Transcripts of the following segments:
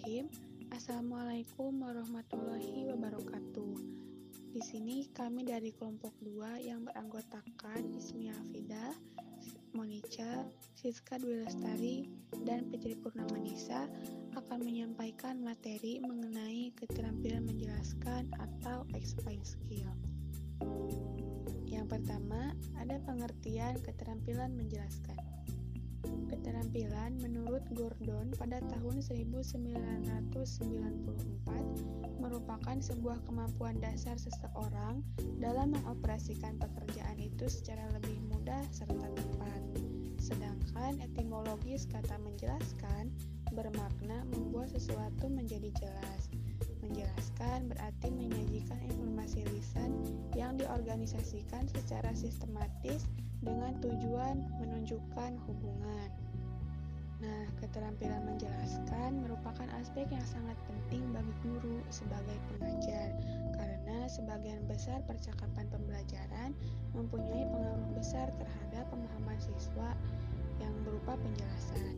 Bismillahirrahmanirrahim. Assalamualaikum warahmatullahi wabarakatuh. Di sini kami dari kelompok 2 yang beranggotakan Ismi Afidah, Monica, Siska Dwi Lestari, dan Fitri Purnama Nisa akan menyampaikan materi mengenai keterampilan menjelaskan atau explain skill. Yang pertama, ada pengertian keterampilan menjelaskan. Keterampilan menurut Gordon pada tahun 1994 merupakan sebuah kemampuan dasar seseorang dalam mengoperasikan pekerjaan itu secara lebih mudah serta tepat. Sedangkan etimologis kata menjelaskan bermakna membuat sesuatu menjadi jelas. Menjelaskan berarti menyajikan informasi lisan yang diorganisasikan secara sistematis dengan tujuan menunjukkan hubungan. Nah, keterampilan menjelaskan merupakan aspek yang sangat penting bagi guru sebagai pengajar karena sebagian besar percakapan pembelajaran mempunyai pengaruh besar terhadap pemahaman siswa yang berupa penjelasan.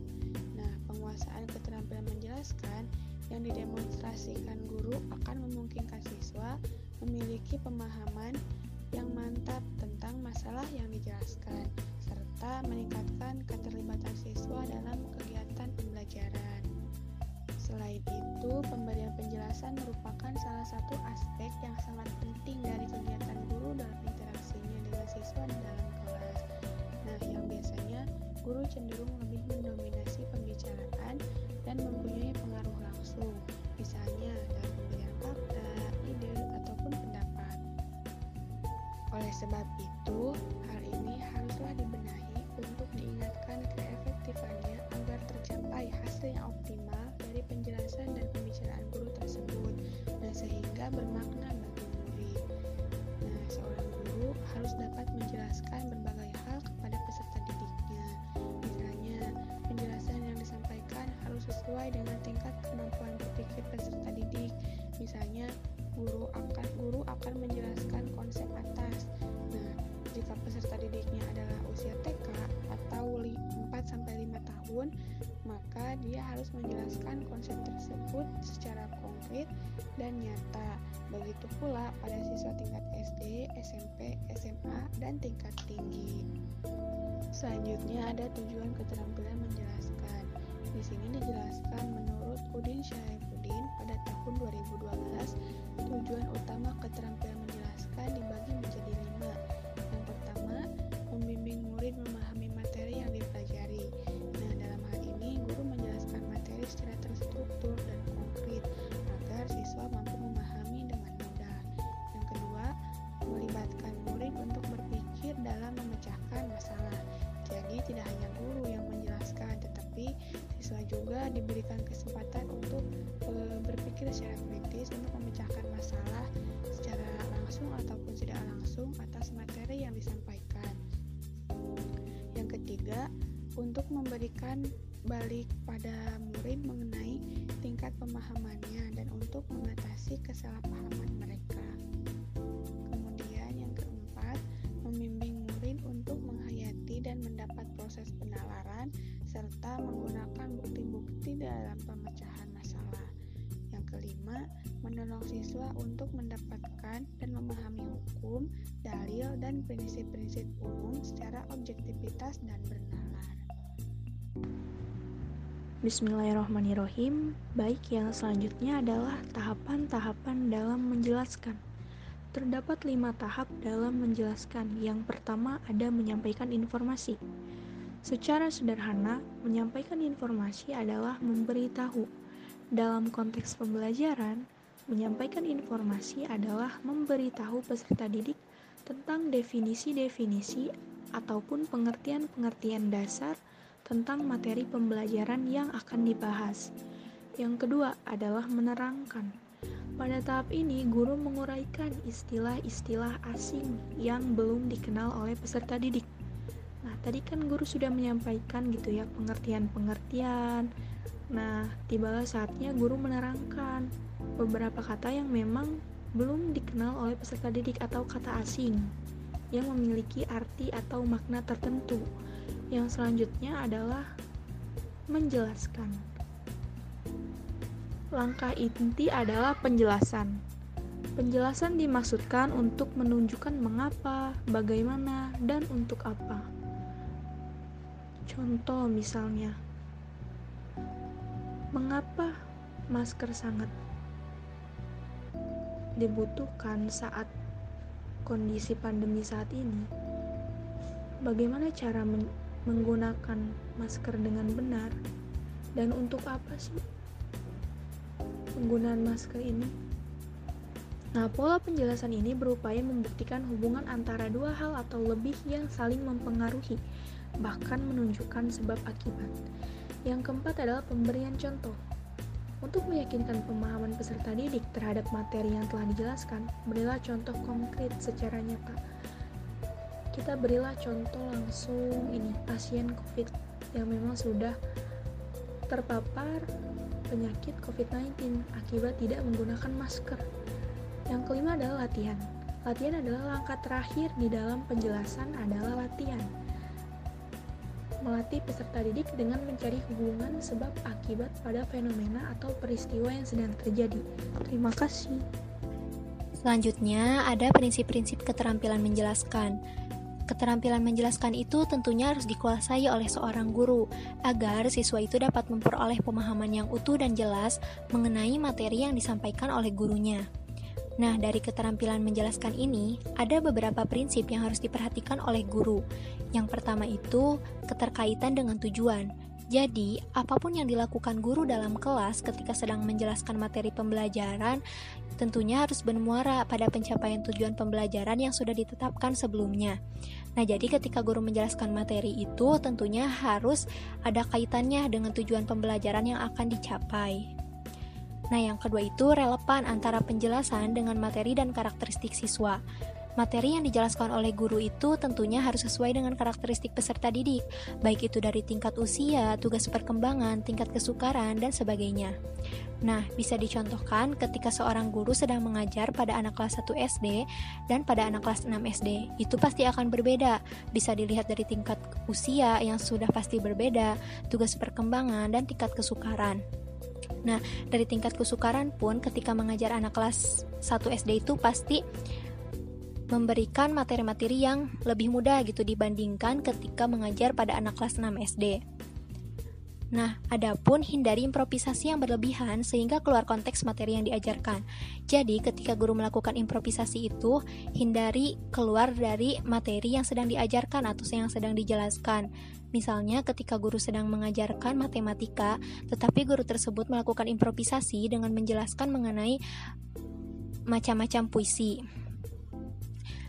Nah, penguasaan keterampilan menjelaskan yang didemonstrasikan guru akan memungkinkan siswa memiliki pemahaman yang mantap tentang masalah yang dijelaskan, serta meningkatkan keterlibatan siswa dalam kegiatan pembelajaran. Selain itu, pemberian penjelasan merupakan salah satu aspek yang sangat penting dari kegiatan guru dalam interaksinya dengan siswa di dalam kelas. Nah, yang biasanya guru cenderung lebih mendominasi pembicaraan dan mempunyai pengaruh langsung, misalnya dalam pemberian Oleh sebab itu, hal ini haruslah dibenahi untuk diingatkan keefektifannya agar tercapai hasil yang optimal dari penjelasan dan pembicaraan guru tersebut, dan sehingga bermakna bagi murid. Nah, seorang guru harus dapat menjelaskan berbagai hal kepada peserta didiknya. Misalnya, penjelasan yang disampaikan harus sesuai dengan tingkat kemampuan berpikir peserta didik. Misalnya, guru akan guru akan dia harus menjelaskan konsep tersebut secara konkret dan nyata. Begitu pula pada siswa tingkat SD, SMP, SMA, dan tingkat tinggi. Selanjutnya ada tujuan keterampilan menjelaskan. Di sini dijelaskan menurut Udin Syaifuddin pada tahun 2012, tujuan utama keterampilan menjelaskan dibagi menjadi lima. Yang pertama, membimbing murid memahami secara terstruktur dan konkret agar siswa mampu memahami dengan mudah. Yang kedua, melibatkan murid untuk berpikir dalam memecahkan masalah. Jadi, tidak hanya guru yang menjelaskan, tetapi siswa juga diberikan kesempatan untuk e, berpikir secara kritis untuk memecahkan masalah secara langsung ataupun tidak langsung atas materi yang disampaikan. Yang ketiga, untuk memberikan balik pada murid mengenai tingkat pemahamannya dan untuk mengatasi kesalahpahaman mereka. Kemudian yang keempat, membimbing murid untuk menghayati dan mendapat proses penalaran serta menggunakan bukti-bukti dalam pemecahan masalah. Yang kelima, menolong siswa untuk mendapatkan dan memahami hukum, dalil, dan prinsip-prinsip umum secara objektivitas dan bernalar. Bismillahirrahmanirrahim. Baik, yang selanjutnya adalah tahapan-tahapan dalam menjelaskan. Terdapat lima tahap dalam menjelaskan. Yang pertama ada menyampaikan informasi. Secara sederhana, menyampaikan informasi adalah memberitahu. Dalam konteks pembelajaran, menyampaikan informasi adalah memberitahu peserta didik tentang definisi-definisi ataupun pengertian-pengertian dasar tentang materi pembelajaran yang akan dibahas. Yang kedua adalah menerangkan. Pada tahap ini, guru menguraikan istilah-istilah asing yang belum dikenal oleh peserta didik. Nah, tadi kan guru sudah menyampaikan gitu ya pengertian-pengertian. Nah, tibalah saatnya guru menerangkan beberapa kata yang memang belum dikenal oleh peserta didik atau kata asing yang memiliki arti atau makna tertentu. Yang selanjutnya adalah menjelaskan. langkah inti adalah penjelasan. Penjelasan dimaksudkan untuk menunjukkan mengapa, bagaimana, dan untuk apa. Contoh misalnya, mengapa masker sangat dibutuhkan saat kondisi pandemi saat ini? Bagaimana cara menggunakan masker dengan benar? Dan untuk apa sih penggunaan masker ini? Nah, pola penjelasan ini berupaya membuktikan hubungan antara dua hal atau lebih yang saling mempengaruhi, bahkan menunjukkan sebab akibat. Yang keempat adalah pemberian contoh. Untuk meyakinkan pemahaman peserta didik terhadap materi yang telah dijelaskan, berilah contoh konkret secara nyata. Kita berilah contoh langsung ini pasien COVID yang memang sudah terpapar penyakit COVID-19 akibat tidak menggunakan masker. Yang kelima adalah latihan. Latihan adalah langkah terakhir di dalam penjelasan adalah latihan. Melatih peserta didik dengan mencari hubungan sebab akibat pada fenomena atau peristiwa yang sedang terjadi. Terima kasih. Selanjutnya, ada prinsip-prinsip keterampilan menjelaskan. Keterampilan menjelaskan itu tentunya harus dikuasai oleh seorang guru agar siswa itu dapat memperoleh pemahaman yang utuh dan jelas mengenai materi yang disampaikan oleh gurunya. Nah, dari keterampilan menjelaskan ini, ada beberapa prinsip yang harus diperhatikan oleh guru. Yang pertama itu keterkaitan dengan tujuan. Jadi, apa pun yang dilakukan guru dalam kelas ketika sedang menjelaskan materi pembelajaran, tentunya harus bermuara pada pencapaian tujuan pembelajaran yang sudah ditetapkan sebelumnya. Nah, jadi ketika guru menjelaskan materi itu, tentunya harus ada kaitannya dengan tujuan pembelajaran yang akan dicapai. Nah, yang kedua itu relevan antara penjelasan dengan materi dan karakteristik siswa. Materi yang dijelaskan oleh guru itu tentunya harus sesuai dengan karakteristik peserta didik, baik itu dari tingkat usia, tugas perkembangan, tingkat kesukaran, dan sebagainya. Nah, bisa dicontohkan ketika seorang guru sedang mengajar pada anak kelas 1 SD dan pada anak kelas 6 SD. Itu pasti akan berbeda. Bisa dilihat dari tingkat usia yang sudah pasti berbeda, tugas perkembangan, dan tingkat kesukaran. Nah, dari tingkat kesukaran pun ketika mengajar anak kelas 1 SD itu pasti memberikan materi-materi yang lebih mudah gitu dibandingkan ketika mengajar pada anak kelas 6 SD. Nah, adapun hindari improvisasi yang berlebihan sehingga keluar konteks materi yang diajarkan. Jadi, ketika guru melakukan improvisasi itu, hindari keluar dari materi yang sedang diajarkan atau yang sedang dijelaskan. Misalnya, ketika guru sedang mengajarkan matematika, tetapi guru tersebut melakukan improvisasi dengan menjelaskan mengenai macam-macam puisi.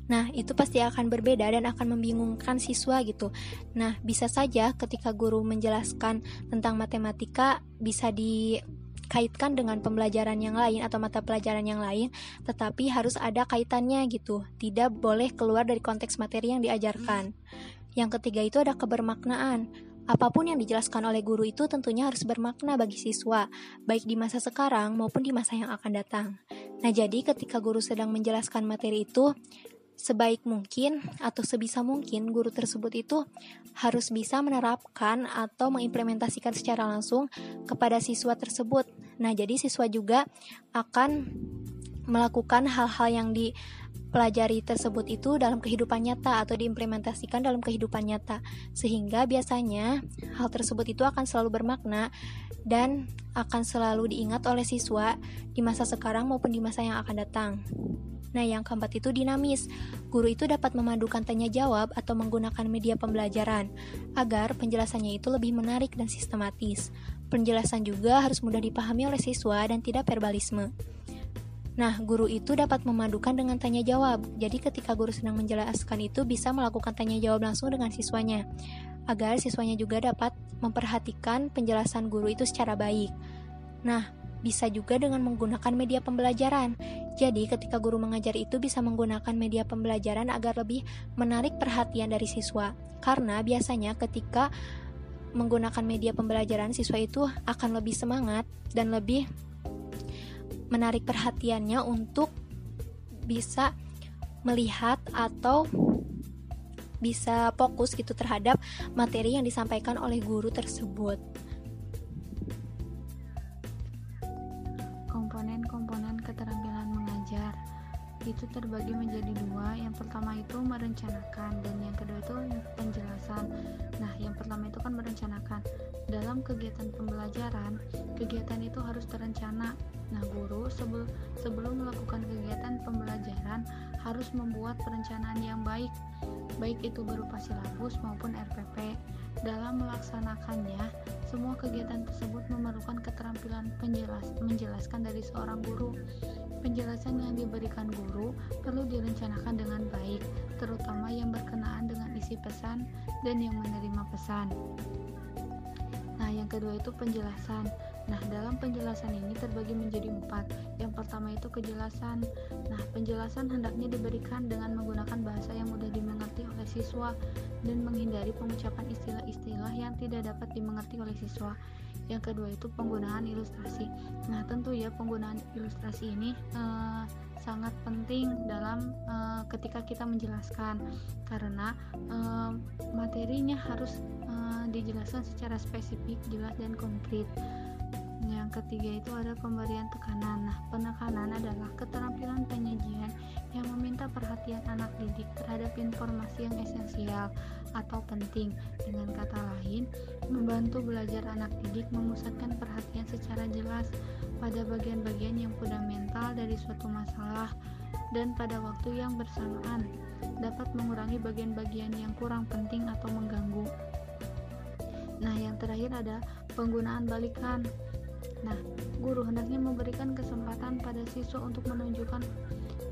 Nah, itu pasti akan berbeda dan akan membingungkan siswa gitu. Nah, bisa saja ketika guru menjelaskan tentang matematika bisa dikaitkan dengan pembelajaran yang lain atau mata pelajaran yang lain, tetapi harus ada kaitannya gitu. Tidak boleh keluar dari konteks materi yang diajarkan. Yang ketiga itu ada kebermaknaan. Apa pun yang dijelaskan oleh guru itu tentunya harus bermakna bagi siswa, baik di masa sekarang maupun di masa yang akan datang. Nah, jadi ketika guru sedang menjelaskan materi itu, sebaik mungkin atau sebisa mungkin guru tersebut itu harus bisa menerapkan atau mengimplementasikan secara langsung kepada siswa tersebut. Nah, jadi siswa juga akan melakukan hal-hal yang dipelajari tersebut itu dalam kehidupan nyata atau diimplementasikan dalam kehidupan nyata sehingga biasanya hal tersebut itu akan selalu bermakna dan akan selalu diingat oleh siswa di masa sekarang maupun di masa yang akan datang. Nah, yang keempat itu dinamis. Guru itu dapat memadukan tanya jawab atau menggunakan media pembelajaran agar penjelasannya itu lebih menarik dan sistematis. Penjelasan juga harus mudah dipahami oleh siswa dan tidak verbalisme. Nah, guru itu dapat memadukan dengan tanya jawab. Jadi ketika guru sedang menjelaskan itu bisa melakukan tanya jawab langsung dengan siswanya agar siswanya juga dapat memperhatikan penjelasan guru itu secara baik. Nah, bisa juga dengan menggunakan media pembelajaran. Jadi, ketika guru mengajar itu bisa menggunakan media pembelajaran agar lebih menarik perhatian dari siswa. Karena biasanya ketika menggunakan media pembelajaran, siswa itu akan lebih semangat dan lebih menarik perhatiannya untuk bisa melihat atau bisa fokus gitu terhadap materi yang disampaikan oleh guru tersebut. komponen-komponen keterampilan mengajar itu terbagi menjadi dua. Yang pertama itu merencanakan dan yang kedua itu penjelasan. Nah yang pertama itu kan merencanakan. Dalam kegiatan pembelajaran kegiatan itu harus terencana. Nah guru sebelum sebelum melakukan kegiatan pembelajaran harus membuat perencanaan yang baik baik itu berupa silabus maupun RPP dalam melaksanakannya semua kegiatan tersebut memerlukan keterampilan penjelas menjelaskan dari seorang guru Penjelasan yang diberikan guru perlu direncanakan dengan baik, terutama yang berkenaan dengan isi pesan dan yang menerima pesan. Nah, yang kedua itu penjelasan. Nah, dalam penjelasan ini terbagi menjadi empat. Yang pertama itu kejelasan. Nah, penjelasan hendaknya diberikan dengan menggunakan bahasa yang mudah dimengerti oleh siswa dan menghindari pengucapan istilah-istilah yang tidak dapat dimengerti oleh siswa. Yang kedua itu penggunaan ilustrasi. Nah, tentu ya penggunaan ilustrasi ini uh, sangat penting dalam uh, ketika kita menjelaskan karena uh, materinya harus uh, dijelaskan secara spesifik, jelas dan konkret. Yang ketiga itu ada pemberian tekanan. Nah, penekanan adalah keterampilan penyajian yang meminta perhatian anak didik terhadap informasi yang esensial atau penting. Dengan kata lain, membantu belajar anak didik memusatkan perhatian secara jelas pada bagian-bagian yang fundamental dari suatu masalah dan pada waktu yang bersamaan dapat mengurangi bagian-bagian yang kurang penting atau mengganggu. Nah, yang terakhir ada penggunaan balikan. Nah, guru hendaknya memberikan kesempatan pada siswa untuk menunjukkan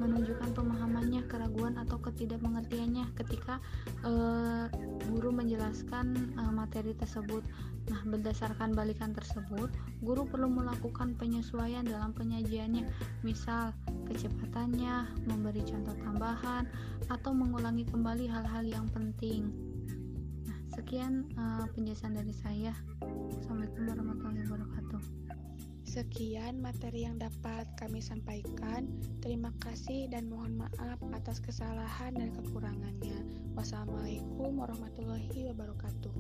menunjukkan pemahamannya, keraguan atau ketidakmengertiannya ketika uh, guru menjelaskan uh, materi tersebut. Nah, berdasarkan balikan tersebut, guru perlu melakukan penyesuaian dalam penyajiannya, misal kecepatannya, memberi contoh tambahan, atau mengulangi kembali hal-hal yang penting. Nah, sekian uh, penjelasan dari saya. Assalamualaikum warahmatullahi wabarakatuh. Sekian materi yang dapat kami sampaikan. Terima kasih dan mohon maaf atas kesalahan dan kekurangannya. Wassalamualaikum warahmatullahi wabarakatuh.